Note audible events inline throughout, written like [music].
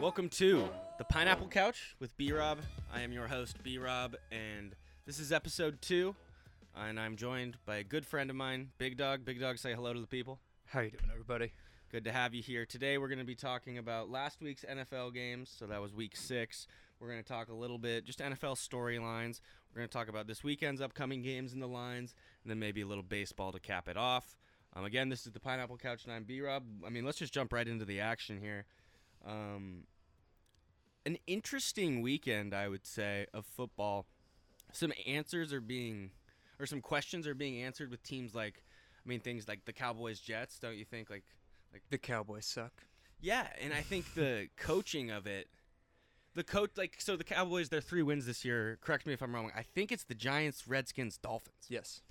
Welcome to the Pineapple Couch with B Rob. I am your host, B Rob, and this is episode two. And I'm joined by a good friend of mine, Big Dawg. Big Dawg, say hello to the people. How you doing, everybody? Good to have you here. Today we're going to be talking about last week's NFL games. So that was week six. We're going to talk a little bit just NFL storylines. We're going to talk about this weekend's upcoming games and the lines, and then maybe a little baseball to cap it off. Um, again, this is the Pineapple Couch, and I'm B Rob. I mean, let's just jump right into the action here. Um, an interesting weekend, I would say, of football. Some answers are being, or some questions are being answered with teams like, I mean, things like the Cowboys Jets. Don't you think? Like, like The Cowboys suck. yeah, and I think the [laughs] coaching of it, the coach, like, so the Cowboys, their three wins this year. Correct me if I'm wrong. I think it's the Giants, Redskins, Dolphins. Yes.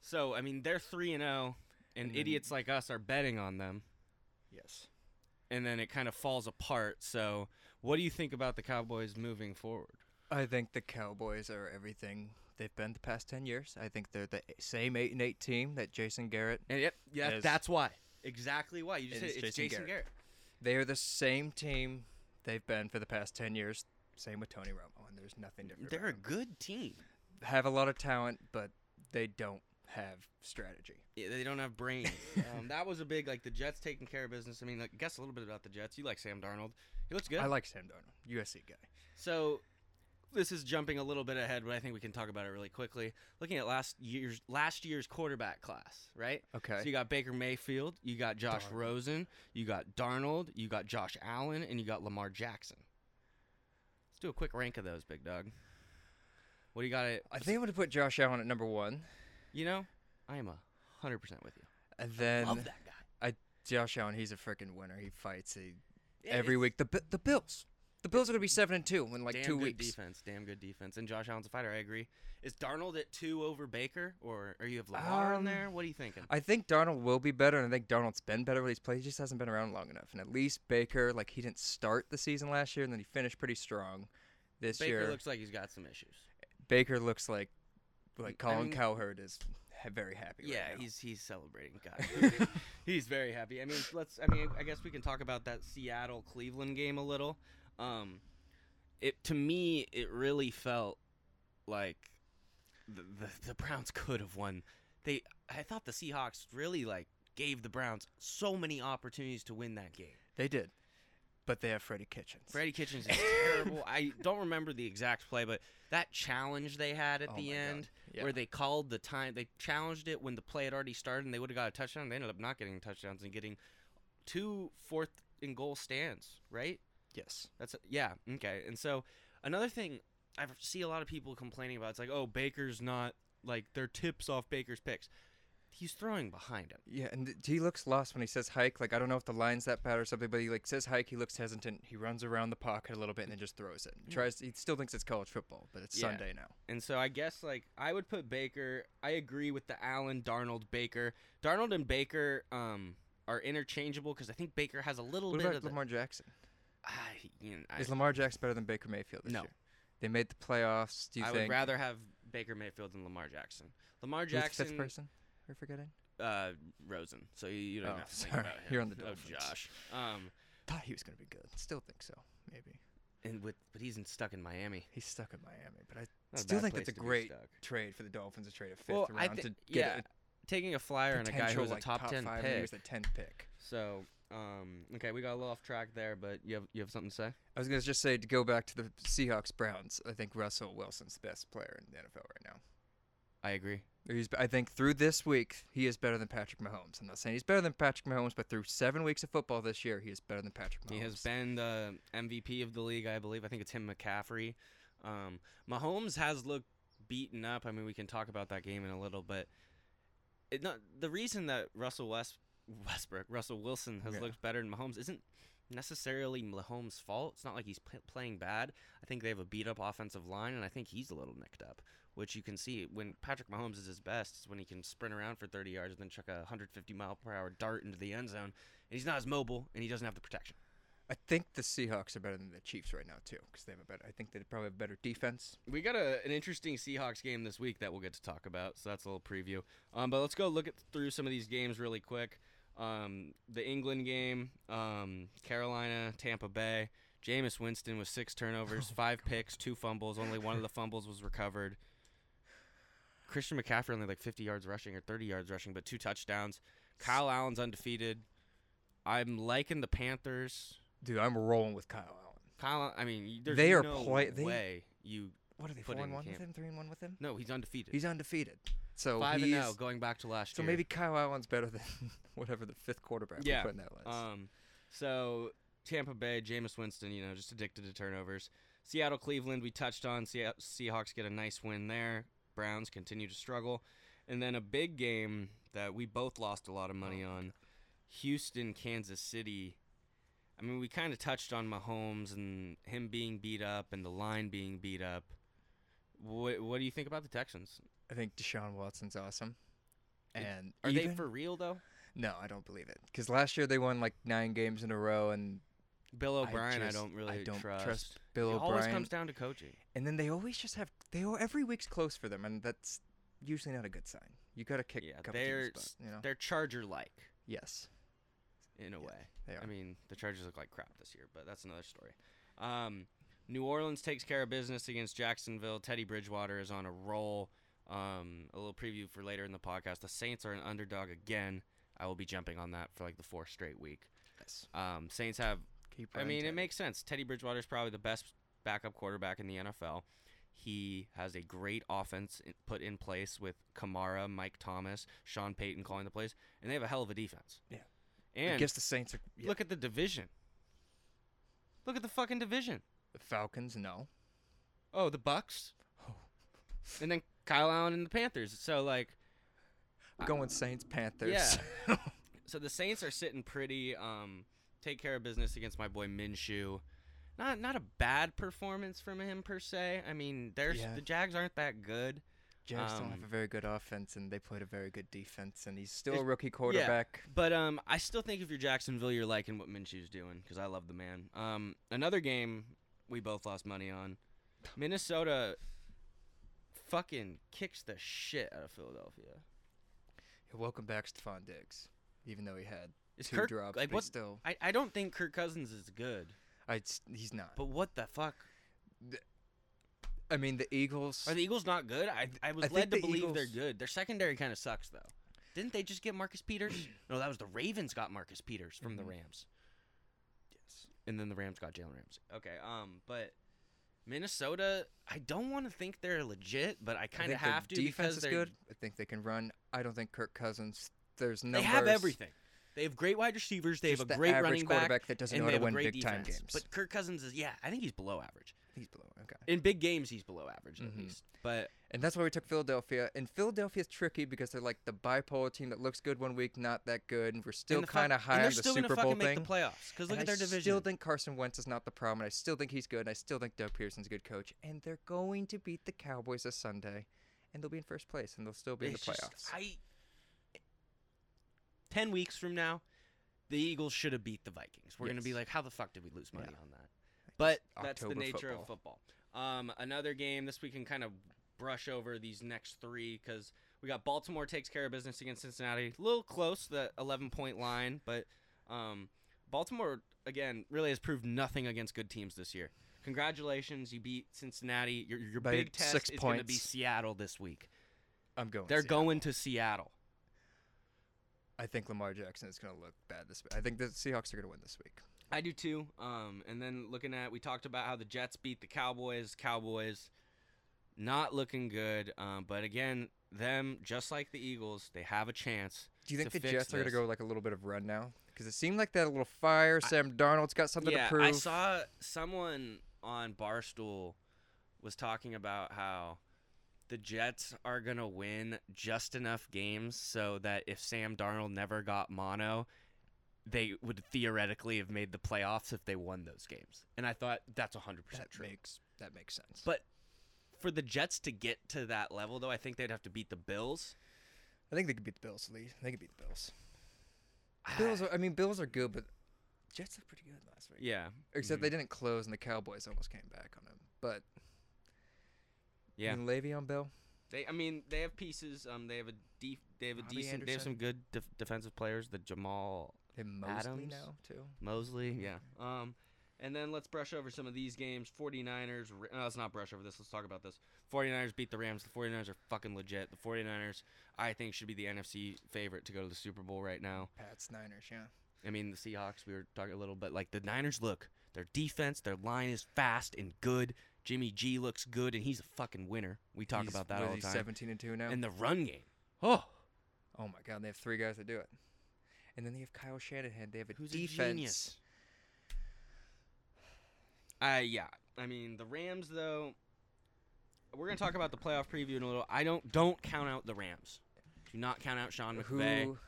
So I mean, they're three and zero, and And idiots like us are betting on them, Yes. And then it kind of falls apart. So, what do you think about the Cowboys moving forward? I think the Cowboys are everything they've been the past 10 years. I think they're the same 8 and 8 team that Jason Garrett. And yep, yeah, Is- that's why. Exactly why you just It said it's Jason Jason Garrett. Garrett. They are the same team they've been for the past 10 years. Same with Tony Romo, and there's nothing different. They're a good team. Have a lot of talent, but they don't have strategy. Yeah, they don't have brains. [laughs] um, that was a big like the Jets taking care of business. I mean, like, guess a little bit about the Jets. You like Sam Darnold. He looks good. I like Sam Darnold, USC guy. So this is jumping a little bit ahead, but I think we can talk about it really quickly. Looking at last year's last year's quarterback class, right? Okay. So you got Baker Mayfield, you got Josh Darnold. Rosen, you got Darnold, you got Josh Allen, and you got Lamar Jackson. Let's do a quick rank of those, big dawg. What do you got? I think I'm going to put Josh Allen at number one, You know, I am a hundred percent with you. and then Love that guy. Josh Allen. He's a freaking winner. He fights. He every week. The the Bills. The Bills are gonna be seven and two in like damn two good weeks. defense, damn good defense, and Josh Allen's a fighter. I agree. Is Darnold at two over Baker, or are you have Lamar in Um, there? What are you thinking? I think Darnold will be better, and I think Darnold's been better when he's played. He just hasn't been around long enough. And at least Baker, like he didn't start the season last year, and then he finished pretty strong this Baker year. Baker looks like he's got some issues. Baker looks like like I Colin mean- Cowherd is ha- very happy. Yeah, right now. he's he's celebrating. God, [laughs] [laughs] he's very happy. I mean, let's. I mean, I guess we can talk about that Seattle Cleveland game a little. Um, it to me, it really felt like the the, the Browns could have won. They, I thought the Seahawks really like gave the Browns so many opportunities to win that game. they did, but they have Freddie Kitchens. Freddie Kitchens is [laughs] terrible. I don't remember the exact play, but that challenge they had at Oh the end, God. Yeah. where they called the time, they challenged it when the play had already started, and they would have got a touchdown. They ended up not getting touchdowns and getting two fourth and goal stands. Right? yes, That's yeah okay. And so another thing I see a lot of people complaining about. It's like, oh, Baker's not like their tips off Baker's picks. He's throwing behind him. yeah, and he looks lost when he says hike. Like I don't know if the line's that bad or something, but he like says hike. He looks hesitant. He runs around the pocket a little bit and then just throws it. Tries. He still thinks it's college football, but it's Yeah. Sunday now. And so I guess like I would put Baker. I agree with the Allen Darnold Baker. Darnold and Baker um are interchangeable because I think Baker has a little What bit about of the. Lamar Jackson? I, you know, I, Is Lamar Jackson better than Baker Mayfield this No. year? They made the playoffs. Do you think. I think? would rather have Baker Mayfield than Lamar Jackson. Lamar Who's the Jackson, fifth person? We're forgetting. uh, Rosen. So you, you don't Oh, have to think sorry. about him. You're on the Dolphins. Oh, Josh. Um, Thought he was gonna be good. Still think so. Maybe and with but he's in, stuck in Miami. he's stuck in Miami, but I Not still think that's a great trade for the Dolphins to trade a fifth Well, round thi- to get yeah, a taking a flyer and a guy who's a like, top, ten five, pick. He was the tenth pick. So um, okay, we got a little off track there, but you have you have something to say? I was gonna just say to go back to the Seahawks Browns. I think Russell Wilson's the best player in the NFL right now. I agree. He's, I think through this week, he is better than Patrick Mahomes. I'm not saying he's better than Patrick Mahomes, but through seven weeks of football this year, he is better than Patrick Mahomes. He has been the MVP of the league, I believe. I think it's him, McCaffrey. Um, Mahomes has looked beaten up. I mean, we can talk about that game in a little, but it not the reason that Russell West Westbrook Russell Wilson has Yeah. looked better than Mahomes isn't necessarily Mahomes' fault. It's not like he's p- playing bad. I think they have a beat up offensive line, and I think he's a little nicked up. Which you can see when Patrick Mahomes is his best is when he can sprint around for 30 yards and then chuck a 150 mile per hour dart into the end zone. And he's not as mobile, and he doesn't have the protection. I think the Seahawks are better than the Chiefs right now too, because they have a better. I think they probably have better defense. We got a, an interesting Seahawks game this week that we'll get to talk about, so that's a little preview. Um, but let's go look at through some of these games really quick. Um, the England game, um, Carolina, Tampa Bay. Jameis Winston with six turnovers, Oh, five picks, two fumbles. Only one of the fumbles was recovered. Christian McCaffrey only like 50 yards rushing or 30 yards rushing, but two touchdowns. Kyle Allen's undefeated. I'm liking the Panthers. Dude, I'm rolling with Kyle Allen. Kyle, I mean, there's They are no play- they- way you. What are they? Put Four and one camp. with him. Three and one with him. No, he's undefeated. He's undefeated. So Five and zero going back to last So year. So maybe Kyle Allen's better than [laughs] whatever the fifth quarterback Yeah, we put in that list. Um, so Tampa Bay, Jameis Winston, you know, just addicted to turnovers. Seattle, Cleveland, we touched on. Se- Seahawks get a nice win there. Browns continue to struggle, and then a big game that we both lost a lot of money Oh on. Houston, Kansas City. I mean, we kind of touched on Mahomes and him being beat up and the line being beat up. What What do you think about the Texans? I think Deshaun Watson's awesome. And Are even, they for real though? No, I don't believe it. Because last year they won like nine games in a row, and Bill O'Brien, I, just- don't really I don't trust. trust Bill it O'Brien. always comes down to coaching. and then they always just have they every week's close for them, and that's usually not a good sign. You got to kick Yeah, a couple they're teams' butt, you know. They're Charger like Yes, in a Yeah, way. they are. I mean, the Chargers look like crap this year, but that's another story. Um, New Orleans takes care of business against Jacksonville. Teddy Bridgewater is on a roll. Um, a little preview for later in the podcast. The Saints are an underdog again. I will be jumping on that for like the fourth straight week. yes. Um, Saints have Keep I mean, it makes sense. Teddy Bridgewater is probably the best backup quarterback in the NFL. He has a great offense put in place with Kamara, Mike Thomas, Sean Payton calling the plays, and they have a hell of a defense. Yeah. I And guess the Saints are yeah. look at the division. Look at the fucking division. the Falcons. No, Oh, the Bucs, Oh. and then Kyle Allen and the Panthers. So like, going Saints Panthers. Yeah. [laughs] so the Saints are sitting pretty. Um, take care of business against my boy Minshew. Not not a bad performance from him per se. I mean, there's Yeah. the Jags aren't that good. Jags don't have Um, a very good offense, and they played a very good defense, and he's still a rookie quarterback. But um, I still think if you're Jacksonville, you're liking what Minshew's doing because I love the man. Um, another game we both lost money on. Minnesota fucking kicks the shit out of Philadelphia. Welcome back, Stefon Diggs. Even though he had Is two Kirk drops, like but what? still, I, I don't think Kirk Cousins is good, I, he's not. but what the fuck? I mean, the Eagles. Are the Eagles not good? I I was I led to the believe they're Eagles- good. Their secondary kind of sucks though. Didn't they just get Marcus Peters? [clears throat] no, that was the Ravens got Marcus Peters from the Mhm. Rams. Yes. And then the Rams got Jalen Ramsey. Okay, um, but Minnesota, I don't want to think they're legit, but I kind of have to defense because is good. I think they can run. I don't think Kirk Cousins. There's no. they have everything. They have great wide receivers. They just have a the great average running back, quarterback that doesn't and know they how have to a win great big time defense. games. But Kirk Cousins is yeah, I think he's below average. he's below. Okay. In big games, he's below average at Mhm. least. But And that's why we took Philadelphia. And Philadelphia's tricky because they're like the bipolar team that looks good one week, not that good, and we're still and the fuck- kind of and high they're on the still Super gonna Bowl fucking make the playoffs because look And at their division. I division. still think Carson Wentz is not the problem. And I still think he's good. And I still think Doug Pederson's a good coach. And they're going to beat the Cowboys this Sunday, and they'll be in first place, and they'll still be in the It's just- playoffs. I ten weeks from now, the Eagles should have beat the Vikings. We're gonna be like, how the fuck did we lose money Yeah. on that? But that's the October nature of football. Um, another game this we can kind of brush over these next three because we got Baltimore takes care of business against Cincinnati. A little close, the 11 point line, but um, Baltimore again really has proved nothing against good teams this year. Congratulations, you beat Cincinnati. Your your big test six is going to be. Seattle this week. I'm going. They're Seattle. going to Seattle. I think Lamar Jackson is going to look bad this week. I think the Seahawks are going to win this week. I do too. Um, and then looking at, we talked about how the Jets beat the Cowboys. Cowboys not looking good. Um, but again, them just like the Eagles, they have a chance. Do you think the Jets are going to go like a little bit of run now? Because it seemed like they had a little fire. Sam Darnold's got something yeah, to prove. I saw someone on Barstool was talking about how the Jets are gonna win just enough games so that if Sam Darnold never got mono, they would theoretically have made the playoffs if they won those games. And I thought that's 100% that true. makes that makes sense. But for the Jets to get to that level, though, I think they'd have to beat the Bills. I think they could beat the Bills. Lee. They could beat the Bills. Bills. Are, I mean, Bills are good, but Jets look pretty good last week. yeah. Except Mhm. they didn't close, and the Cowboys almost came back on them. But Yeah. and Le'Veon Bell. They, I mean, they have pieces. Um, they have a deep, they have a Robbie decent, they have some good def- defensive players. The Jamal They have Mosley Adams? now too. Mosley, yeah. Um, And then let's brush over some of these games. 49ers. No, let's not brush over this. Let's talk about this. 49ers beat the Rams. The 49ers are fucking legit. The 49ers, I think, should be the NFC favorite to go to the Super Bowl right now. Pats Niners, yeah. I mean, the Seahawks, we were talking a little, but like the Niners look, their defense, their line is fast and good. Jimmy G looks good, and he's a fucking winner. We talk He's- about that all the time. 17 and two now. And the run game. Oh, oh my God, they have three guys that do it. And then they have Kyle Shanahan. They have a who's a defense. genius? Uh, yeah. I mean, the Rams though. We're gonna talk about the playoff preview in a little. I don't don't count out the Rams. Do not count out Sean McVay. Who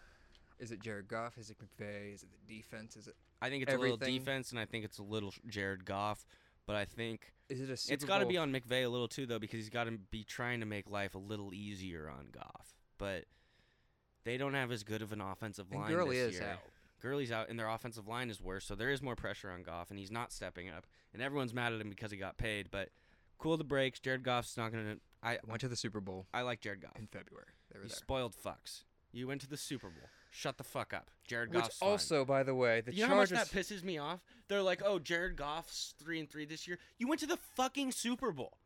is it? Jared Goff? Is it McVay? Is it the defense? Is it? I think it's a little defense, and I think it's a little Jared Goff. But I think Is it a Super it's got to Bowl- be on McVay a little too, though, because he's got to be trying to make life a little easier on Goff. But they don't have as good of an offensive And line Gurley this is year. out. Gurley's out, and their offensive line is worse, so there is more pressure on Goff, and he's not stepping up. And everyone's mad at him because he got paid. But cool the breaks. Jared Goff's not gonna. I Went to the Super Bowl I like Jared Goff. in February. They were You there. spoiled fucks. You went to the Super Bowl. Shut the fuck up. Jared Goff. Which also, by the way, the you know how much that pisses me off? They're like, "Oh, Jared Goff's three and three this year." You went to the fucking Super Bowl.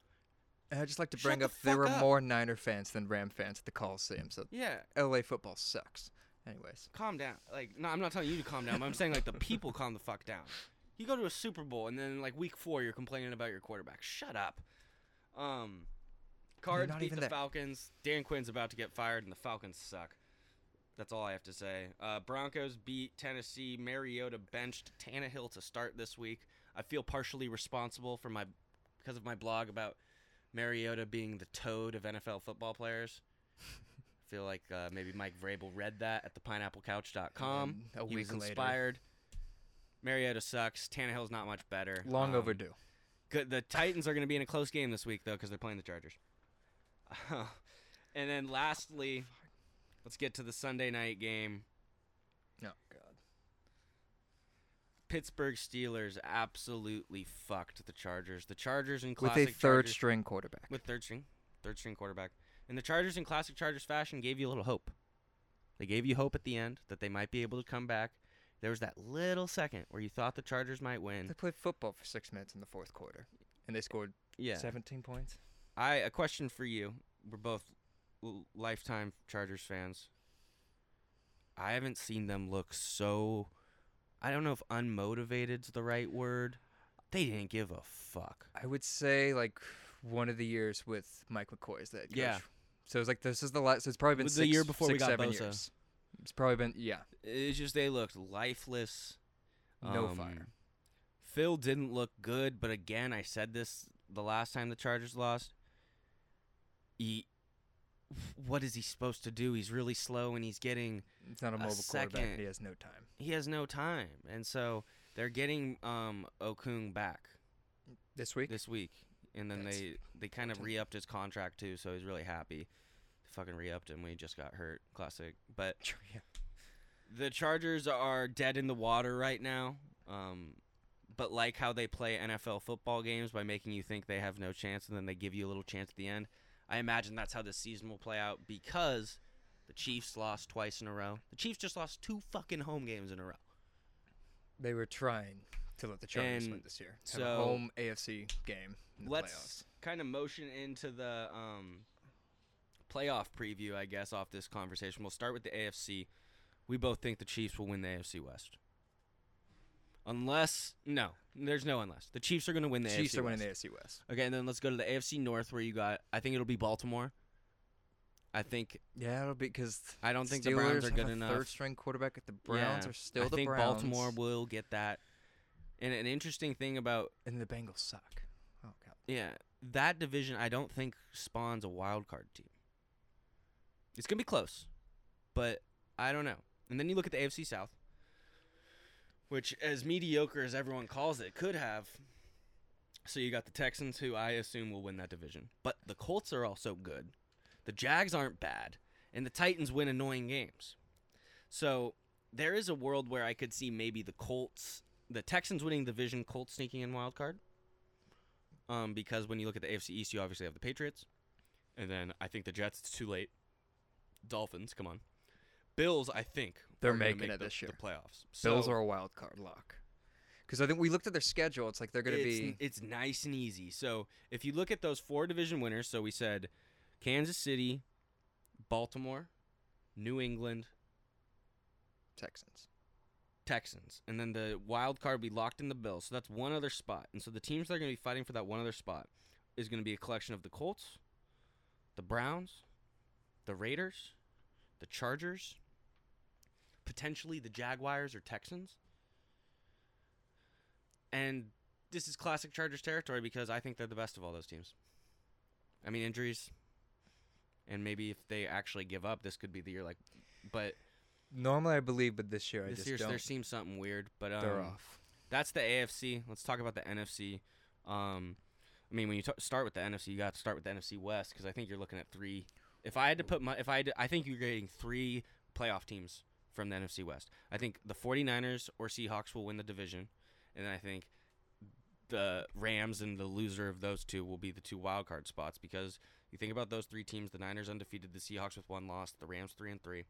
I'd just like to Shut bring the up there were up. more Niner fans than Ram fans at the Coliseum, so Yeah, LA football sucks. Anyways, calm down. Like, no, I'm not telling you to calm down. But I'm saying like the [laughs] people calm the fuck down. You go to a Super Bowl and then like week four, you're complaining about your quarterback. Shut up. Um, Cards beat the that- Falcons. Dan Quinn's about to get fired, and the Falcons suck. That's all I have to say. Uh, Broncos beat Tennessee. Mariota benched Tannehill to start this week. I feel partially responsible for my because of my blog about Mariota being the toad of NFL football players. I [laughs] feel like uh, maybe Mike Vrabel read that at the pineapplecouch.com. And then a he week was later. inspired. Mariota sucks. Tannehill's not much better. long Um, overdue. Good. The Titans are going to be in a close game this week though because they're playing the Chargers. [laughs] and then lastly, let's get to the Sunday night game. Oh God. Pittsburgh Steelers absolutely fucked the Chargers. The Chargers in With a third Chargers, string quarterback. with third string, third string quarterback, and the Chargers in classic Chargers fashion gave you a little hope. They gave you hope at the end that they might be able to come back. There was that little second where you thought the Chargers might win. They played football for six minutes in the fourth quarter, and they scored Yeah. 17 points. I a question for you. We're both lifetime Chargers fans. I haven't seen them look so. I don't know if unmotivated's the right word. They didn't give a fuck. I would say like one of the years with Mike McCoy is that. Yeah. Coach. So it's like this is the last. So it's probably been Was six, the year before we got seven Bosa. years. It's probably been yeah. It's just they looked lifeless. No Um, fire. Phil didn't look good, but again, I said this the last time the Chargers lost. He, what is he supposed to do? He's really slow, and he's getting It's not a a mobile quarterback. second. He has no time. he has no time, and so they're getting um Okung back This week. this week, and then That's they they kind of ten- re-upped his contract too, so he's really happy. Fucking re-upped him when he just got hurt. Classic, but [laughs] yeah. the Chargers are dead in the water right now. Um, but like how they play NFL football games by making you think they have no chance and then they give you a little chance at the end. I imagine that's how this season will play out because the Chiefs lost twice in a row. The Chiefs just lost two fucking home games in a row. They were trying to let the Chargers win this year. Have so- a home AFC game Let's playoffs. kind of motion into the um, playoff preview, I guess, off this conversation. We'll start with the AFC. We both think the Chiefs will win the AFC West. Unless, no, there's no unless. The Chiefs are going to win the Chiefs AFC are winning West. the AFC West. Okay, and then let's go to the AFC North where you got, I think it'll be Baltimore. I think, Yeah, it'll be because I don't think the Browns are good enough. Third string quarterback at the Browns Yeah, are still I the think Browns. Baltimore will get that. And an interesting thing about and the Bengals suck. Oh god. Yeah, that division I don't think spawns a wild card team. It's gonna be close, but I don't know. And then you look at the AFC South, which, as mediocre as everyone calls it, could have. So you got the Texans, who I assume will win that division, but the Colts are also good. The Jags aren't bad, and the Titans win annoying games. So there is a world where I could see maybe the Colts, the Texans winning division, Colts sneaking in wild card um, because when you look at the AFC East, you obviously have the Patriots, and then I think the Jets. It's too late. Dolphins, come on. Bills, I think They're are making it the, this year. The playoffs. Bills are a wild card lock. Because I think we looked at their schedule. It's like they're going to be. it's nice and easy. So if you look at those four division winners, so we said Kansas City, Baltimore, New England, Texans. Texans, and then the wild card be locked in the Bills. So that's one other spot. And so the teams that are going to be fighting for that one other spot is going to be a collection of the Colts, the Browns, the Raiders, the Chargers, potentially the Jaguars or Texans. And this is classic Chargers territory because I think they're the best of all those teams. I mean, injuries, and maybe if they actually give up, this could be the year. Like, but Normally, I believe, but this year I this year there seems something weird. But um, they're off. that's the AFC. Let's talk about the NFC. Um, I mean, when you t- start with the NFC, you got to start with the NFC West because I think you're looking at three. If I had to put my, if I had to, I think you're getting three playoff teams from the NFC West. I think the 49ers or Seahawks will win the division, and then I think the Rams and the loser of those two will be the two wild card spots because you think about those three teams: the Niners undefeated, the Seahawks with one loss, the Rams three and three,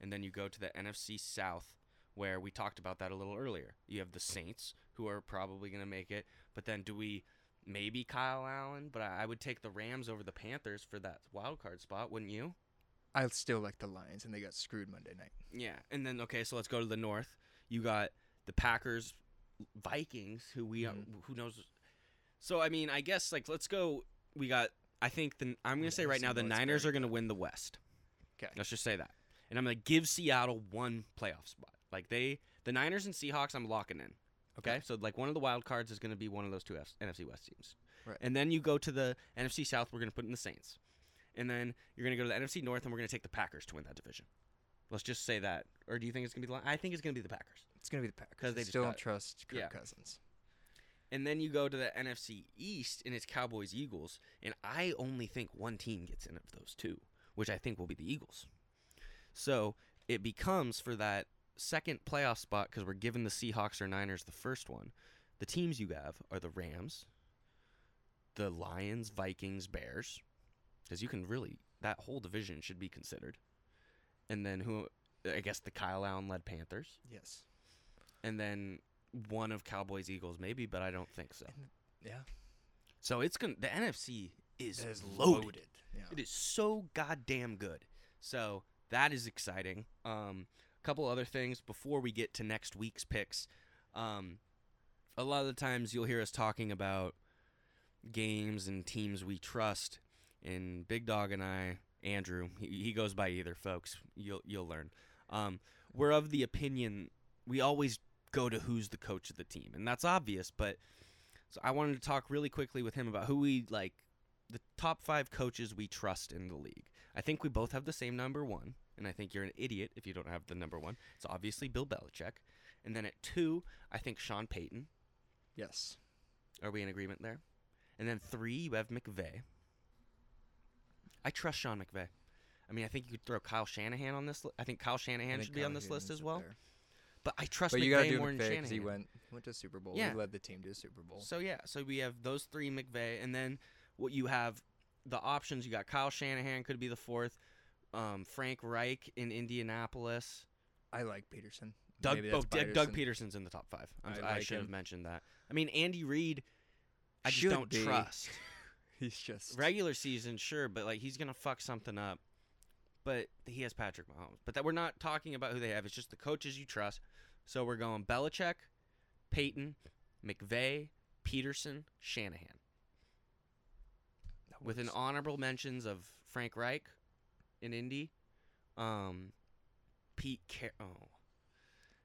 and then you go to the NFC South where we talked about that a little earlier. You have the Saints, who are probably going to make it, but then do we maybe Kyle Allen? But I would take the Rams over the Panthers for that wild card spot, wouldn't you? I still like the Lions, and they got screwed Monday night. Yeah, and then okay, so let's go to the North. You got the Packers, Vikings, who we Mhm. who knows. So I mean, I guess like let's go. We got. I think the I'm gonna Yeah, say right now the Niners are gonna win the West. Okay, Let's just say that, and I'm gonna give Seattle one playoff spot. Like they, the Niners and Seahawks, I'm locking in. Okay. So like one of the wild cards is going to be one of those two F- NFC West teams. Right. And then you go to the NFC South. We're going to put in the Saints. And then you're going to go to the NFC North, and we're going to take the Packers to win that division. Let's just say that. Or do you think it's going to be the? I think it's going to be the Packers. It's gonna be the Packers. 'Cause they still don't trust Kirk Yeah. Cousins. And then you go to the NFC East, and it's Cowboys Eagles. And I only think one team gets in of those two, which I think will be the Eagles. So it becomes for that second playoff spot because we're giving the Seahawks or Niners the first one. The teams you have are the Rams, the Lions, Vikings, Bears, because you can really that whole division should be considered. And then who? I guess the Kyle Allen led Panthers, Yes. and then one of Cowboys Eagles maybe, but I don't think so. Yeah. So it's gonna the NFC is, It is loaded. loaded. Yeah. It is so goddamn good. So that is exciting. Um, a couple other things before we get to next week's picks. Um, a lot of the times you'll hear us talking about games and teams we trust. And Big Dawg and I, Andrew, he, he goes by either, folks. You'll you'll learn. Um, we're of the opinion we always go to who's the coach of the team, and that's obvious. But so I wanted to talk really quickly with him about who we like the top five coaches we trust in the league. I think we both have the same number one, and I think you're an idiot if you don't have the number one. It's obviously Bill Belichick. And then at two, I think Sean Payton. Yes. Are we in agreement there? And then three, you have McVay. I trust Sean McVay. I mean, I think you could throw Kyle Shanahan on this. Li- I think Kyle Shanahan think should be on this list as well. there. But I trust But McVay you gotta do more than Shanahan. he went went to Super Bowl. Yeah. He led the team to a Super Bowl. So yeah, so we have those three McVay, and then what you have the options. You got Kyle Shanahan could be the fourth. Um, Frank Reich in Indianapolis. I like Pederson. Doug, oh, that's Doug, Pederson's in the top five. I'm, I I, like should have mentioned that. I mean, Andy Reid, I just Should don't be. trust. He's just Regular season, sure, but like he's gonna fuck something up. But he has Patrick Mahomes. But that we're not talking about who they have. It's just the coaches you trust. So we're going Belichick, Payton, McVay, Pederson, Shanahan. with an honorable mentions of Frank Reich in Indy, um, Pete Car- oh,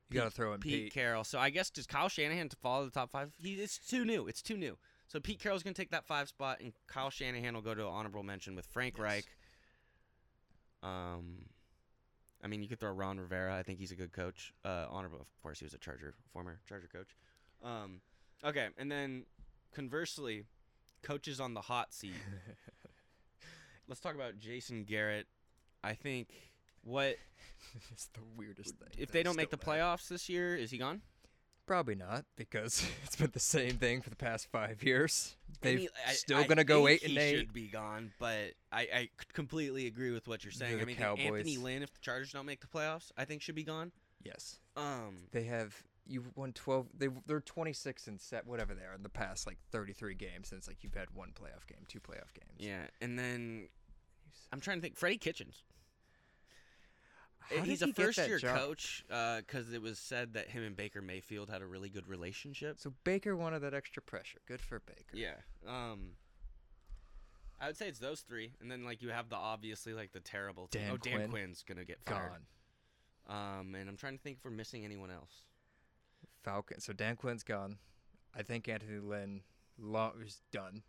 You gotta throw in Pete, Pete. Carroll. So I guess does Kyle Shanahan to follow the top five? He it's too new. It's too new. So Pete Carroll's gonna take that five spot, and Kyle Shanahan will go to honorable mention with Frank Yes. Reich. Um, I mean, you could throw Ron Rivera. I think he's a good coach. Uh, honorable, of course, he was a Charger former Charger coach. Um, okay, and then conversely, coaches on the hot seat. [laughs] Let's talk about Jason Garrett. I think what [laughs] it's the weirdest thing. if they don't make the playoffs this year? Is he gone? Probably not because [laughs] it's been the same thing for the past five years. I They've mean, still I gonna go eight and eight. Should be gone, but I completely agree with what you're saying. The I mean, I Anthony. Lynn, if the Chargers don't make the playoffs, I think should be gone. Yes, Um, they have you've won 12 they they're 26 and set whatever they are in the past like 33 games and it's like you've had one playoff game two playoff games Yeah, and then I'm trying to think. Freddie Kitchens. He's did a he first year job? coach because it was said that him and Baker Mayfield had a really good relationship. so baker wanted that extra pressure good for baker Yeah. Um. I would say it's those three, and then like you have the obviously like the terrible. Dan oh, Dan Quinn. Quinn's gonna get fired. gone Um, and I'm trying to think if we're missing anyone else. falcon so dan quinn's gone i think anthony lynn lo- is done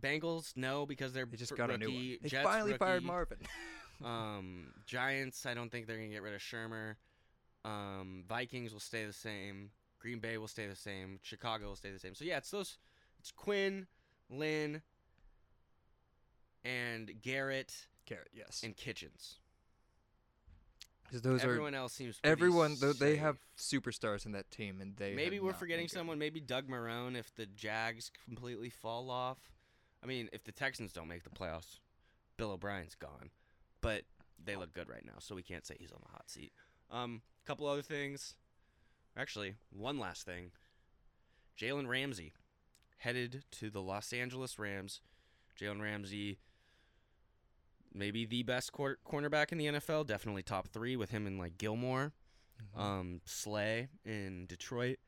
Bengals, no, because they're they just got rookie. a new one they Jets, finally fired marvin [laughs] Um, Giants, I don't think they're gonna get rid of Shurmur. Um, Vikings will stay the same. Green Bay will stay the same. Chicago will stay the same. So yeah, it's those. It's Quinn, Lynn, and Garrett garrett yes and Kitchens. Because those are Everyone else seems everyone though they have superstars in that team and they Maybe we're forgetting someone. Maybe Doug Marrone if the Jags completely fall off. I mean, if the Texans don't make the playoffs, Bill O'Brien's gone. But they look good right now, so we can't say he's on the hot seat. Um, couple other things. Actually, one last thing. Jalen Ramsey headed to the Los Angeles Rams. Jalen Ramsey, maybe the best cornerback in the NFL, definitely top three with him and like Gilmore Mhm. um, Slay in Detroit.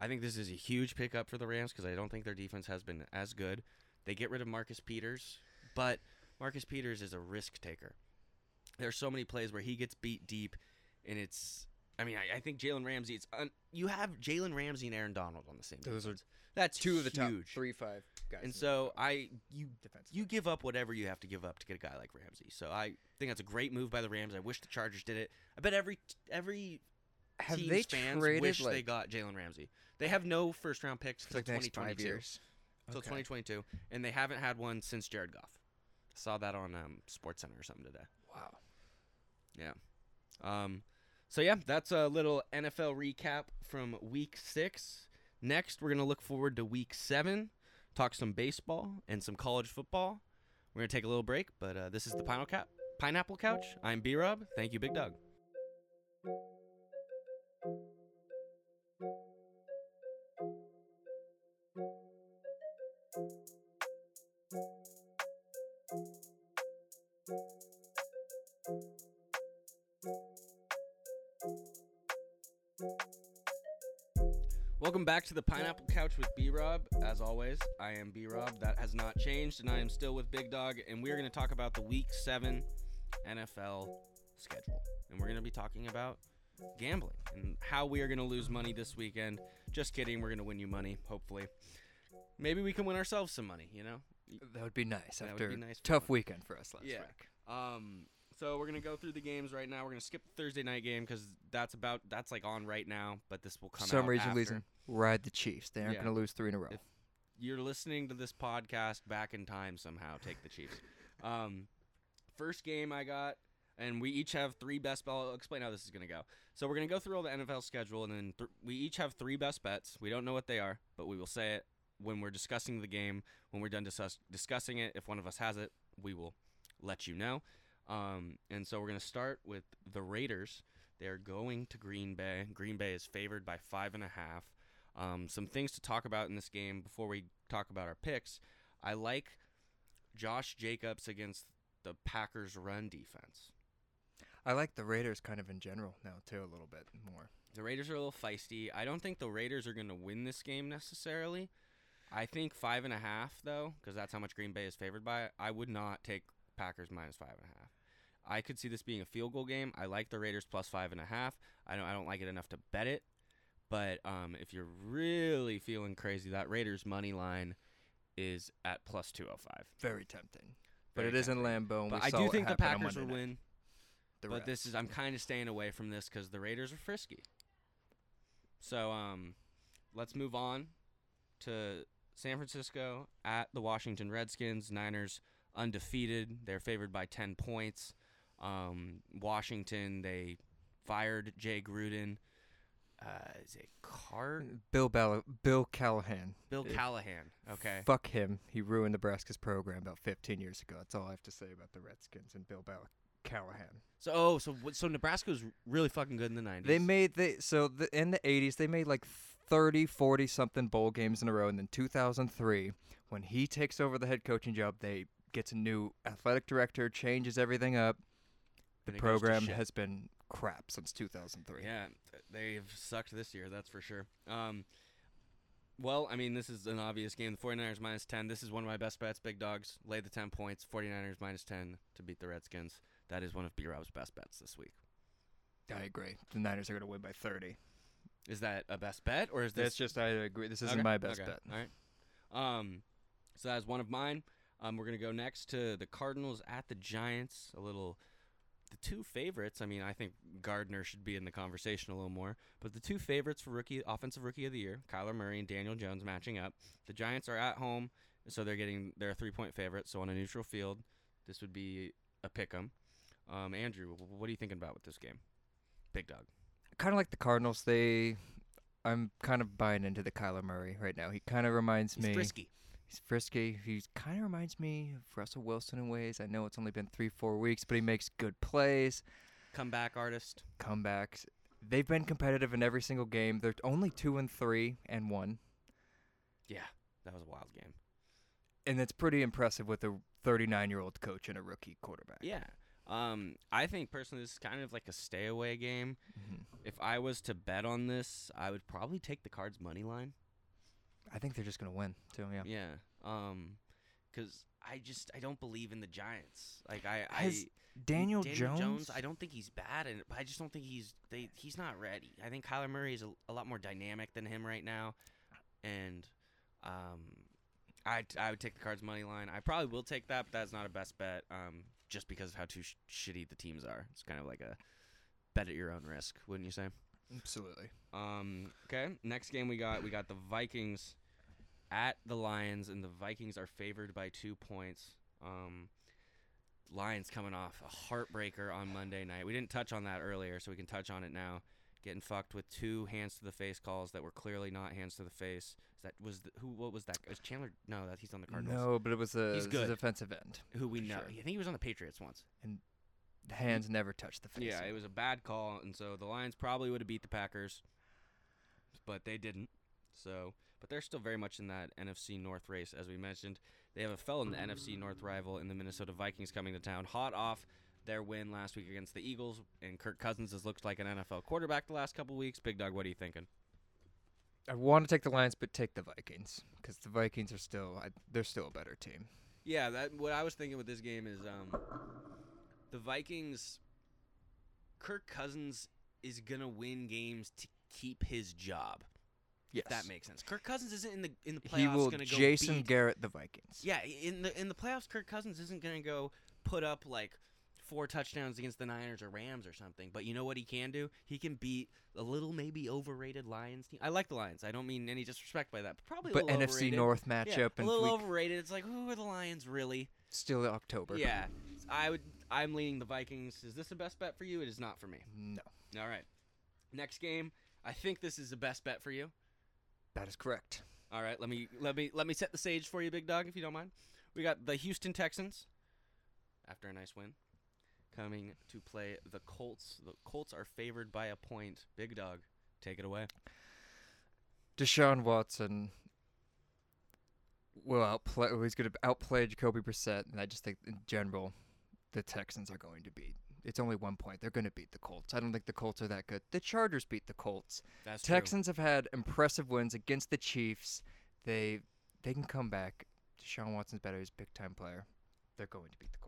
I think this is a huge pickup for the Rams because I don't think their defense has been as good. They get rid of Marcus Peters, but Marcus Peters is a risk taker. There's so many plays where he gets beat deep, and it's. I mean, I, I think Jalen Ramsey. It's un, you have Jalen Ramsey and Aaron Donald on the same. Those are that's two of the top huge. three five guys And so I you defense you give up whatever you have to give up to get a guy like Ramsey. So I think that's a great move by the Rams. I wish the Chargers did it. I bet every every have teams they fans traded wish like they got Jalen Ramsey. They have no first round picks for, until like five 2022. years? Until Okay. 2022, and they haven't had one since Jared Goff. Saw that on um, Sports Center or something today. Wow. Yeah. Um, so yeah, that's a little NFL recap from Week Six. Next, we're gonna look forward to Week Seven, talk some baseball and some college football. We're gonna take a little break, but uh, this is the Pineapple Cap. Pineapple Couch. I'm B Rob. Thank you, Big Doug. Welcome back to the Pineapple Couch with B Rob. As always, I am B Rob. That has not changed, and I am still with Big Dawg. And we are going to talk about the Week 7 NFL schedule. And we're going to be talking about gambling and how we are going to lose money this weekend. Just kidding. We're going to win you money, hopefully. Maybe we can win ourselves some money, you know? That would be nice That after be nice tough weekend for us last Yeah. week. Um, so we're gonna go through the games right now. We're gonna skip the Thursday night game because that's about that's like on right now. But this will come some reason after. ride the Chiefs. They aren't Yeah. going to lose three in a row. If- You're listening to this podcast back in time somehow. Take the Chiefs. [laughs] Um, first game I got, and we each have three best. I'll explain how this is gonna go. So we're gonna go through all the NFL schedule, and then th- we each have three best bets. We don't know what they are, but we will say it when we're discussing the game. When we're done discuss- discussing it, if one of us has it, we will let you know. Um, and so we're gonna start with the Raiders. They're going to Green Bay. Green Bay is favored by five and a half. Um, some things to talk about in this game before we talk about our picks. I like Josh Jacobs against the Packers' run defense. I like the Raiders kind of in general now too a little bit more. The Raiders are a little feisty. I don't think the Raiders are going to win this game necessarily. I think five and a half though, because that's how much Green Bay is favored by. I would not take Packers minus five and a half. I could see this being a field goal game. I like the Raiders plus five and a half. I don't. I don't like it enough to bet it. But um, if you're really feeling crazy, that Raiders money line is at plus two hundred five. Very tempting. But Very it is in tempting. Lambeau. But I do think the Packers will win. But this is I'm kind of staying away from this because the Raiders are frisky. So um, let's move on to San Francisco at the Washington Redskins. Niners undefeated. They're favored by ten points. Um, Washington they fired Jay Gruden. Uh, is it Cart? Bill Ball- Bill Callahan. Bill. Callahan. Okay. Fuck him. He ruined Nebraska's program about 15 years ago. That's all I have to say about the Redskins and Bill Bal- Callahan. So oh, so so Nebraska was really fucking good in the nineties. They made they so the, in the 80s they made like 30, 40 something bowl games in a row and then 2003 when he takes over the head coaching job, they gets a new athletic director, changes everything up. The And it goes to program has been crap since 2003. Yeah, they've sucked this year, that's for sure. Um, well, I mean, this is an obvious game. The 49ers minus 10. This is one of my best bets. Big dogs lay the 10 points. 49ers minus 10 to beat the Redskins. That is one of B Rob's best bets this week. I agree. The Niners are going to win by 30. Is that a best bet or is this That's just I agree. This isn't Okay, my best okay, bet. All right. Um, so that is one of mine. Um, we're gonna go next to the Cardinals at the Giants. A little, the two favorites. I mean, I think Gardner should be in the conversation a little more. But the two favorites for rookie offensive rookie of the year, Kyler Murray and Daniel Jones, matching up. The Giants are at home, so they're getting they're a three point favorite. So on a neutral field, this would be a pick 'em. Um, Andrew, what are you thinking about with this game? Big Dawg. Kind of like the Cardinals, they I'm kind of buying into the Kyler Murray right now. He kind of reminds me He's me frisky. He's frisky. He kind of reminds me of Russell Wilson in ways. I know it's only been three, four weeks, but he makes good plays, Comeback artist. comebacks. They've been competitive in every single game. They're only two and three and one, Yeah, that was a wild game. and it's pretty impressive with a 39 year old coach and a rookie quarterback. Yeah. Um, I think personally this is kind of like a stay away game. Mhm. If I was to bet on this, I would probably take the Cards money line. I think they're just gonna win too. Yeah. Yeah. Um, because I just I don't believe in the Giants. Like I Has I Daniel, Daniel Jones. I don't think he's bad, and I just don't think he's they he's not ready. I think Kyler Murray is a, a lot more dynamic than him right now, and um, I I would take the Cards money line. I probably will take that, but that's not a best bet. Um, just because of how too sh- shitty the teams are. It's kind of like a bet at your own risk, wouldn't you say? Absolutely. Um, okay, next game we got we got the Vikings at the Lions, and the Vikings are favored by two points. Um, Lions coming off a heartbreaker on Monday night. We didn't touch on that earlier, so we can touch on it now. Getting fucked with two hands to the face calls that were clearly not hands to the face. That was the, who? What was that? Was Chandler? No, that he's on the Cardinals. No, but it was a, He's it good. defensive end. who we know. sure. I think he was on the Patriots once. And the hands never touched the face. Yeah, it was a bad call, and so the Lions probably would have beat the Packers, but they didn't. So, but they're still very much in that NFC North race, as we mentioned. They have a fellow in the NFC North rival in the Minnesota Vikings coming to town, hot off their win last week against the Eagles, and Kirk Cousins has looked like an NFL quarterback the last couple weeks. Big Dawg, what are you thinking? I want to take the Lions, but take the Vikings because the Vikings are still I, they're still a better team. Yeah, that what I was thinking with this game is um, the Vikings. Kirk Cousins is gonna win games to keep his job. Yes, If that makes sense. Kirk Cousins isn't in the in the playoffs he will gonna go Jason beat- Garrett the Vikings. Yeah, in the in the playoffs, Kirk Cousins isn't gonna go put up like four touchdowns against the Niners or Rams or something. But you know what he can do? He can beat a little maybe overrated Lions team. I like the Lions. I don't mean any disrespect by that, but probably a but little NFC overrated. North Yeah, matchup a and little week, overrated. It's like who are the Lions really? still October. Yeah, I would. I'm leaning the Vikings. Is this the best bet for you? It is not for me. No, All right, next game. I think this is the best bet for you. that is correct. All right, let me let me let me set the stage for you, big dawg, if you don't mind. We got the Houston Texans after a nice win coming to play the Colts. The Colts are favored by a point. Big Dawg, take it away. Deshaun Watson will outplay. He's going to outplay Jacoby Brissett, and I just think in general, the Texans are going to beat. It's only one point. They're going to beat the Colts. I don't think the Colts are that good. The Chargers beat the Colts. That's true. Texans have had impressive wins against the Chiefs. They they can come back. Deshaun Watson's better. He's a big time player. They're going to beat the.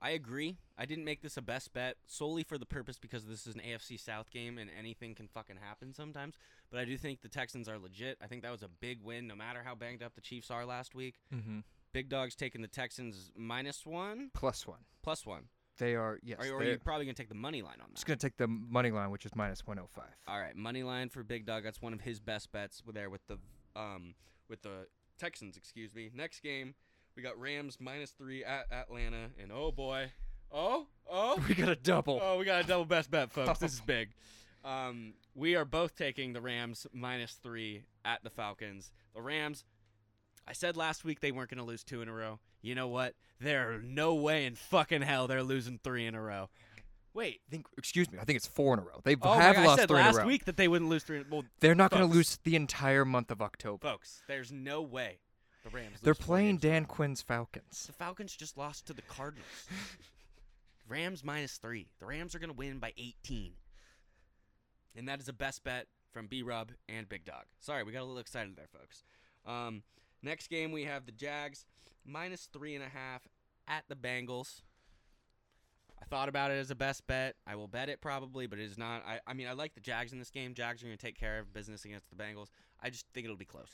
I agree. I didn't make this a best bet solely for the purpose because this is an AFC South game and anything can fucking happen sometimes. But I do think the Texans are legit. I think that was a big win, no matter how banged up the Chiefs are last week. Mm-hmm. Big Dawg's taking the Texans minus one, Plus one. plus one. They are yes. Or, or they're you're probably gonna take the money line on that. just going to take the money line, which is minus one hundred five. All right, money line for Big Dawg. That's one of his best bets there with the um with the Texans. Excuse me. Next game, we got Rams minus three at Atlanta, and oh boy, oh oh [laughs] we got a double. oh, we got a double best bet, folks. This is [laughs] big. Um, we are both taking the Rams minus three at the Falcons. The Rams I said last week they weren't going to lose two in a row. You know what? There no way in fucking hell they're losing three in a row. Wait. I think, excuse me, I think it's four in a row. They Oh have God, I lost said three in a last row. week that they wouldn't lose three. In, well, They're not going to lose the entire month of October. folks, there's no way the Rams. They're playing games in a Dan row. Quinn's Falcons. The Falcons just lost to the Cardinals. [laughs] Rams minus three. The Rams are going to win by 18. And that is a best bet from B Rob and Big Dawg. Sorry, we got a little excited there, folks. Um, next game, we have the Jags minus three and a half at the Bengals. I thought about it as a best bet. I will bet it probably, but it is not. I, I mean, I like the Jags in this game. Jags are going to take care of business against the Bengals. I just think it'll be close.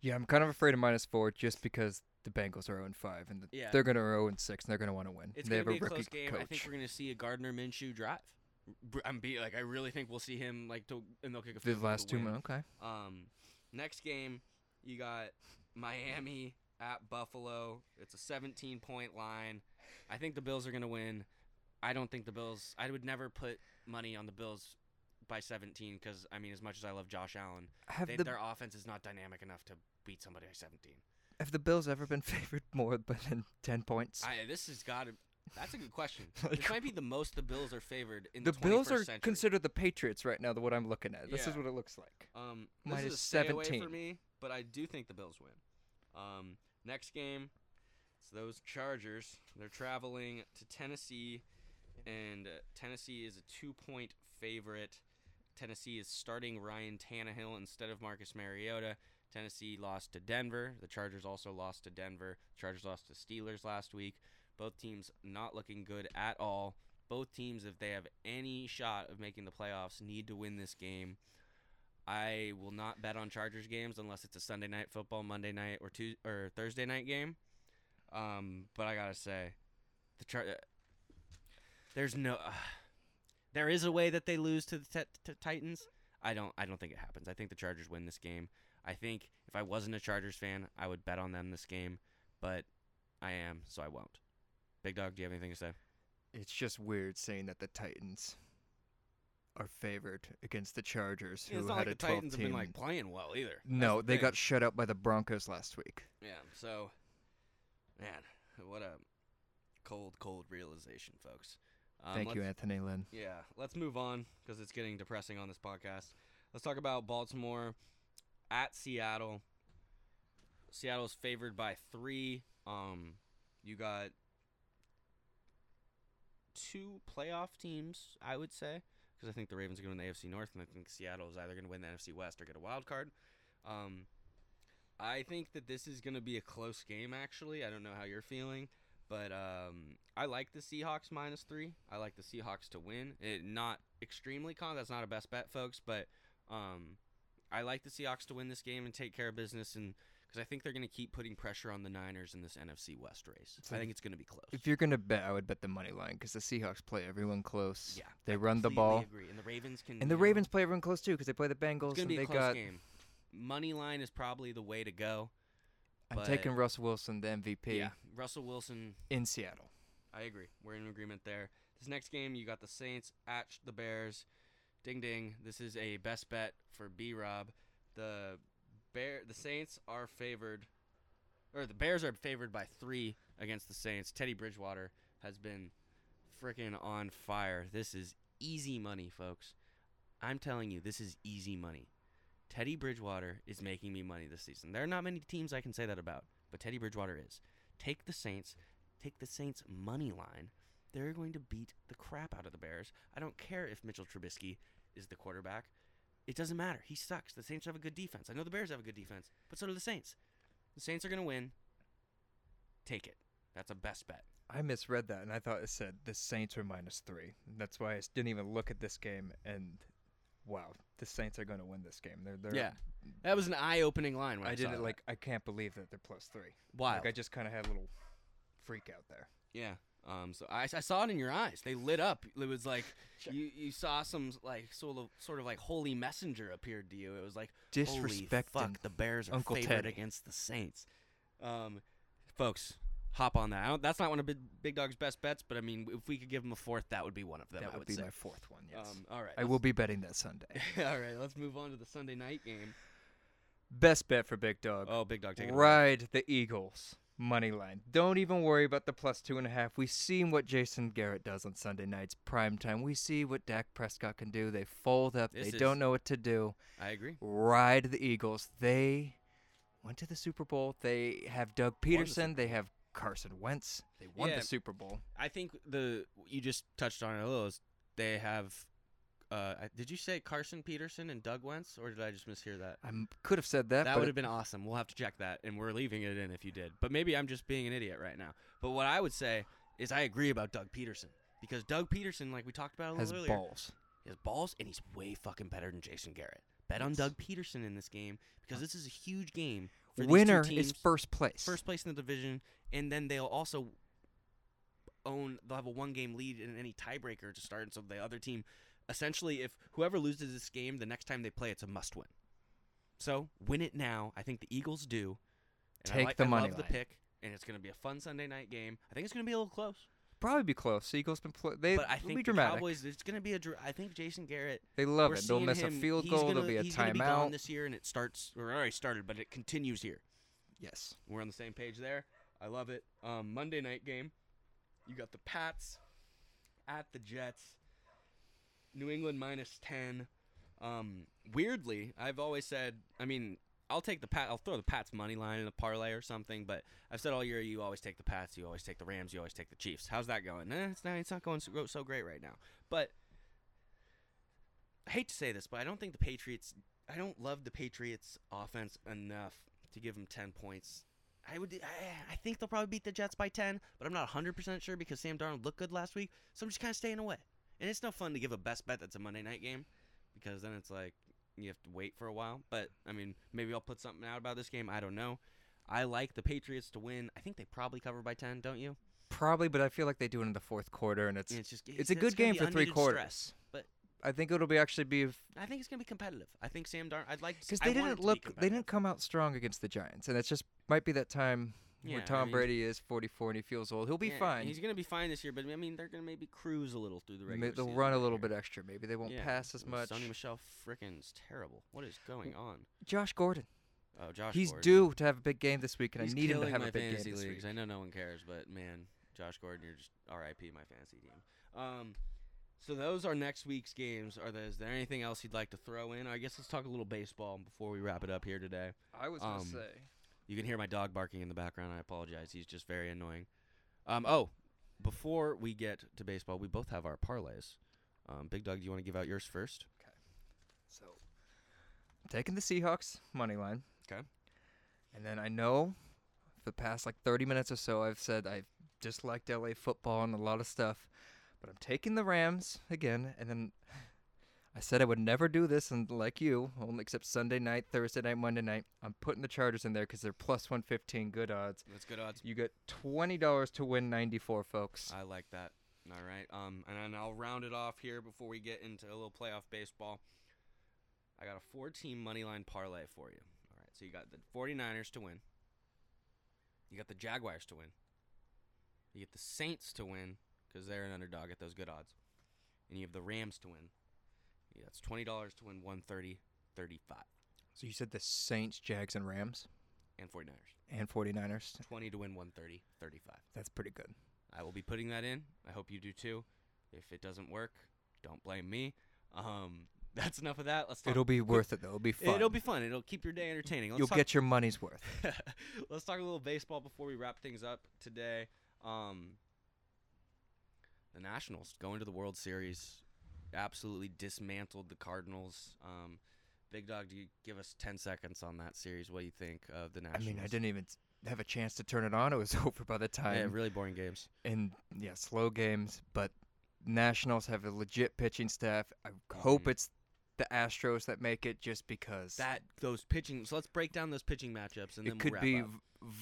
Yeah, I'm kind of afraid of minus four just because the Bengals are 0 and 5 and the, Yeah. they're going to 0 and 6 and they're going to want to win. It's they going have to be a rookie close game. coach. I think we're going to see a Gardner Minshew drive. Br- I'm be like I really think we'll see him like to and they'll kick a the field goal last to two win. months. Okay. Um, next game you got Miami at Buffalo. It's a 17 point line. I think the Bills are going to win. I don't think the Bills. I would never put money on the Bills by 17 because I mean, as much as I love Josh Allen, they, the their offense is not dynamic enough to beat somebody by 17. have the Bills ever been [laughs] favored more than 10 points? I, this has got to. That's a good question. [laughs] Like- this might be the most the Bills are favored in the the, Bills are century. considered the Patriots right now. The what I'm looking at. This is what it looks like. Um, this Minus is a stay away 17. for me, but I do think the Bills win. Um, next game, it's those Chargers. They're traveling to Tennessee, and uh, Tennessee is a two-point favorite. Tennessee is starting Ryan Tannehill instead of Marcus Mariota. Tennessee lost to Denver. The Chargers also lost to Denver. Chargers lost to Steelers last week. Both teams not looking good at all. Both teams, if they have any shot of making the playoffs, need to win this game. I will not bet on Chargers games unless it's a Sunday night football, Monday night, or Tuesday or Thursday night game. Um, but I gotta say, the Char- there's no, uh, there is a way that they lose to the t- to Titans. I don't, I don't think it happens. I think the Chargers win this game. I think if I wasn't a Chargers fan, I would bet on them this game, but I am, so I won't. Big Dawg, do you have anything to say? It's just weird saying that the Titans are favored against the Chargers, who had like a the 12 Titans have team. been like playing well either. No, the they thing. got shut out by the Broncos last week. Yeah, so man, what a cold, cold realization, folks. Um, Thank you, Anthony Lynn. Yeah, let's move on because it's getting depressing on this podcast. Let's talk about Baltimore at Seattle. Seattle's favored by three. Um, you got two playoff teams, I would say, because I think the Ravens are going to win the AFC North, and I think Seattle is either going to win the NFC West or get a wild card. Um, I think that this is going to be a close game. Actually, I don't know how you're feeling. But um, I like the Seahawks minus three. I like the Seahawks to win. It not extremely con. That's not a best bet, folks. But um, I like the Seahawks to win this game and take care of business, and because I think they're going to keep putting pressure on the Niners in this NFC West race. It's I think it's going to be close. If you're gonna bet, I would bet the money line because the Seahawks play everyone close. yeah, they I run the ball, Agree. And the Ravens can. and the know, Ravens play everyone close too because they play the Bengals It's going to and be they a close got. game. Money line is probably the way to go. I'm taking Russell Wilson, the MVP, Yeah, Russell Wilson in Seattle. I agree. We're in agreement there. This next game, you got the Saints at the Bears. Ding ding. This is a best bet for B Rob. The Bear, the Saints are favored, or the Bears are favored by three against the Saints. Teddy Bridgewater has been freaking on fire. This is easy money, folks. I'm telling you, this is easy money. Teddy Bridgewater is making me money this season. There are not many teams I can say that about, but Teddy Bridgewater is. Take the Saints take the Saints money line. They're going to beat the crap out of the Bears. I don't care if Mitchell Trubisky is the quarterback. It doesn't matter. He sucks. The Saints have a good defense. I know the Bears have a good defense, but so do the Saints. The Saints are going to win. Take it. That's a best bet. I misread that and I thought it said the Saints were minus three. That's why I didn't even look at this game. And wow, the Saints are going to win this game. They're, they're Yeah. That was an eye-opening line when I, I didn't that. like. I can't believe that they're plus three. Wild. Like I just kind of had a little freak out there. Yeah. Um. So I, I saw it in your eyes. They lit up. It was like [laughs] you you saw some like sort of sort of like holy messenger appeared to you. It was like disrespect. Fuck. The Bears are Uncle favored Teddy. against the Saints. Um, folks, hop on that. I don't, that's not one of Big, Big Dawg's best bets, but I mean, if we could give him a fourth, that would be one of them. that would would be say. my fourth one. Yes. Um. All right. I will be betting that Sunday. [laughs] all right. Let's move on to the Sunday night game. Best bet for Big Dawg. Oh, big dawg taking it away. Ride the Eagles money line. Don't even worry about the plus two and a half. We've seen what Jason Garrett does on Sunday nights, prime time. We see what Dak Prescott can do. They fold up. This they is- don't know what to do. I agree. Ride the Eagles. They went to the Super Bowl. They have Doug Pederson. They have Carson Wentz. They won Yeah. the Super Bowl. I think the you just touched on it a little. Is they have. Uh, did you say Carson Pederson and Doug Wentz, or did I just mishear that? I could have said that, That would have been awesome. We'll have to check that, and we're leaving it in if you did. But maybe I'm just being an idiot right now. But what I would say is I agree about Doug Pederson because Doug Pederson, like we talked about a has little earlier, balls. he has balls, and he's way fucking better than Jason Garrett. Bet on Doug Pederson in this game because this is a huge game. For Winner teams. is first place. first place in the division, and then they'll also own. They'll have a one-game lead in any tiebreaker to start, and so the other team, essentially, if whoever loses this game, the next time they play, it's a must-win. So win it now. I think the Eagles do. And I Take like- the I money love the pick, and it's going to be a fun Sunday night game. I think it's going to be a little close, Probably be close. Eagles been pl- they but I think be the dramatic. Cowboys. It's going to be a. dr- I think Jason Garrett. they love it. They'll miss a field goal. Gonna, There'll be a gonna be gone timeout. this year, and it starts. Or already started, but it continues here. yes. We're on the same page there. I love it. Um, Monday night game. You got the Pats at the Jets. New England minus ten. Um, weirdly, I've always said. I mean, I'll take the Pat. I'll throw the Pats money line in a parlay or something. But I've said all year, you always take the Pats. You always take the Rams. You always take the Chiefs. How's that going? Eh, it's not. It's not going so, so great right now. But I hate to say this, but I don't think the Patriots. I don't love the Patriots' offense enough to give them ten points. I would. I, I think they'll probably beat the Jets by ten, but I'm not 100 percent sure because Sam Darnold looked good last week. So I'm just kind of staying away. And it's no fun to give a best bet that's a Monday night game because then it's like you have to wait for a while. But I mean, maybe I'll put something out about this game. I don't know. I like the Patriots to win. I think they probably cover by ten, don't you? Probably, but I feel like they do it in the fourth quarter, and it's And it's just it's a good game for three quarters. stress. But I think it'll be actually be I think it's gonna be competitive. I think Sam Darnold. I'd like because they it didn't look they didn't come out strong against the Giants, and it's just might be that time Yeah, where I Tom mean- Brady is 44 and he feels old. He'll be Yeah, fine. He's gonna be fine this year, but I mean, they're gonna maybe cruise a little through the regular They'll run a little bit extra. Maybe they won't Yeah, pass as much. Sony Michel frickin's terrible. What is going on? Josh Gordon, Oh, Josh. he's Gordon. due to have a big game this week, and He's I need him to have a big game this leagues. week. I know no one cares, but man, Josh Gordon, you're just R.I.P. my fantasy team. Um, so those are next week's games. Are there, is there anything else you'd like to throw in? I guess let's talk a little baseball before we wrap it up here today. I was Um, say. You can hear my dog barking in the background. I apologize. He's just very annoying. Um, oh, before we get to baseball, we both have our parlays. Um, Big Dawg, do you want to give out yours first? Okay. So, I'm taking the Seahawks money line. Okay. And then I know for the past like 30 minutes or so, I've said I've disliked LA football and a lot of stuff, but I'm taking the Rams again. And then I said I would never do this, and like you, only except Sunday night, Thursday night, Monday night. I'm putting the Chargers in there because they're plus 115, good odds. That's good odds. You get $20 to win 94, folks. I like that. All right. Um, and then I'll round it off here before we get into a little playoff baseball. I got a four-team money line parlay for you. All right. So you got the 49ers to win. You got the Jaguars to win. You get the Saints to win because they're an underdog at those good odds. And you have the Rams to win. Yeah, that's twenty dollars to win 130, 35, So you said the Saints, Jags, and Rams, and 49ers. and 49ers. 20 to win 130, 35. That's pretty good. I will be putting that in. I hope you do too. If it doesn't work, don't blame me. Um, [laughs] that's enough of that. Let's talk. It'll be worth it, though. It'll be fun. It'll be fun. It'll keep your day entertaining. Let's You'll talk, get your money's worth. [laughs] Let's talk a little baseball before we wrap things up today. Um, the Nationals going to the World Series absolutely dismantled the Cardinals. Um, Big Dawg, do you give us 10 seconds on that series? What do you think of the Nationals? I mean, I didn't even have a chance to turn it on. It was [laughs] over by the time. Yeah, really boring games. and yeah, slow games. But Nationals have a legit pitching staff. I hope Mhm. it's the Astros that make it, just because That those pitching. So let's break down those pitching matchups, and then it could we'll be up.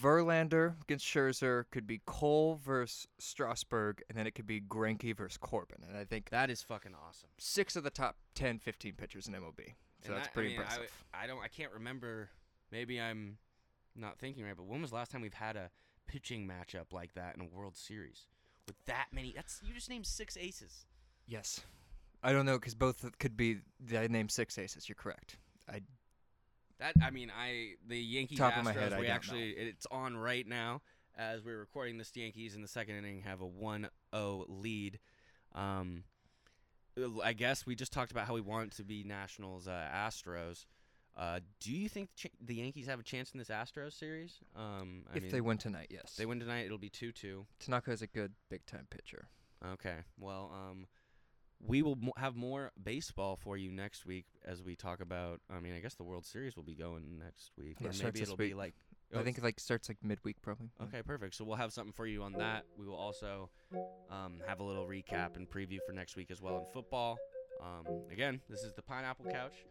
Verlander against Scherzer, could be Cole versus Strasburg, and then it could be Greinke versus Corbin. And I think That is fucking awesome. six of the top 10, 15 pitchers in MLB. So And that's that- pretty I mean, I- impressive. I, don't. I can't remember. Maybe I'm not thinking right. But when was the last time we've had a pitching matchup like that in a World Series with that many? That's you just named six aces. Yes. I don't know because both could be. The I named six aces. You're correct. I That I mean, I the Yankees Top Astros. of my head, we actually it's on right now as we're recording. This Yankees in the second inning have a 1-0 lead. Um, I guess we just talked about how we want it to be Nationals uh, Astros. Uh, do you think the Yankees have a chance in this Astros series? Um, I if mean, they win tonight, yes. they win tonight, it'll be two-two. Tanaka is a good big time pitcher. Okay. Well, um, we will have more baseball for you next week as we talk about. I mean, I guess the World Series will be going next week, Yeah, or maybe it'll be like. I oh, think it like starts like midweek probably. Okay, perfect. So we'll have something for you on that. We will also um, have a little recap and preview for next week as well in football. Um, again, this is the Pineapple Couch.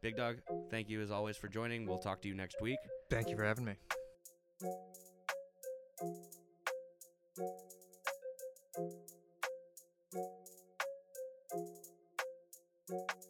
Big Dawg, thank you as always for joining. We'll talk to you next week. Thank you for having me. You.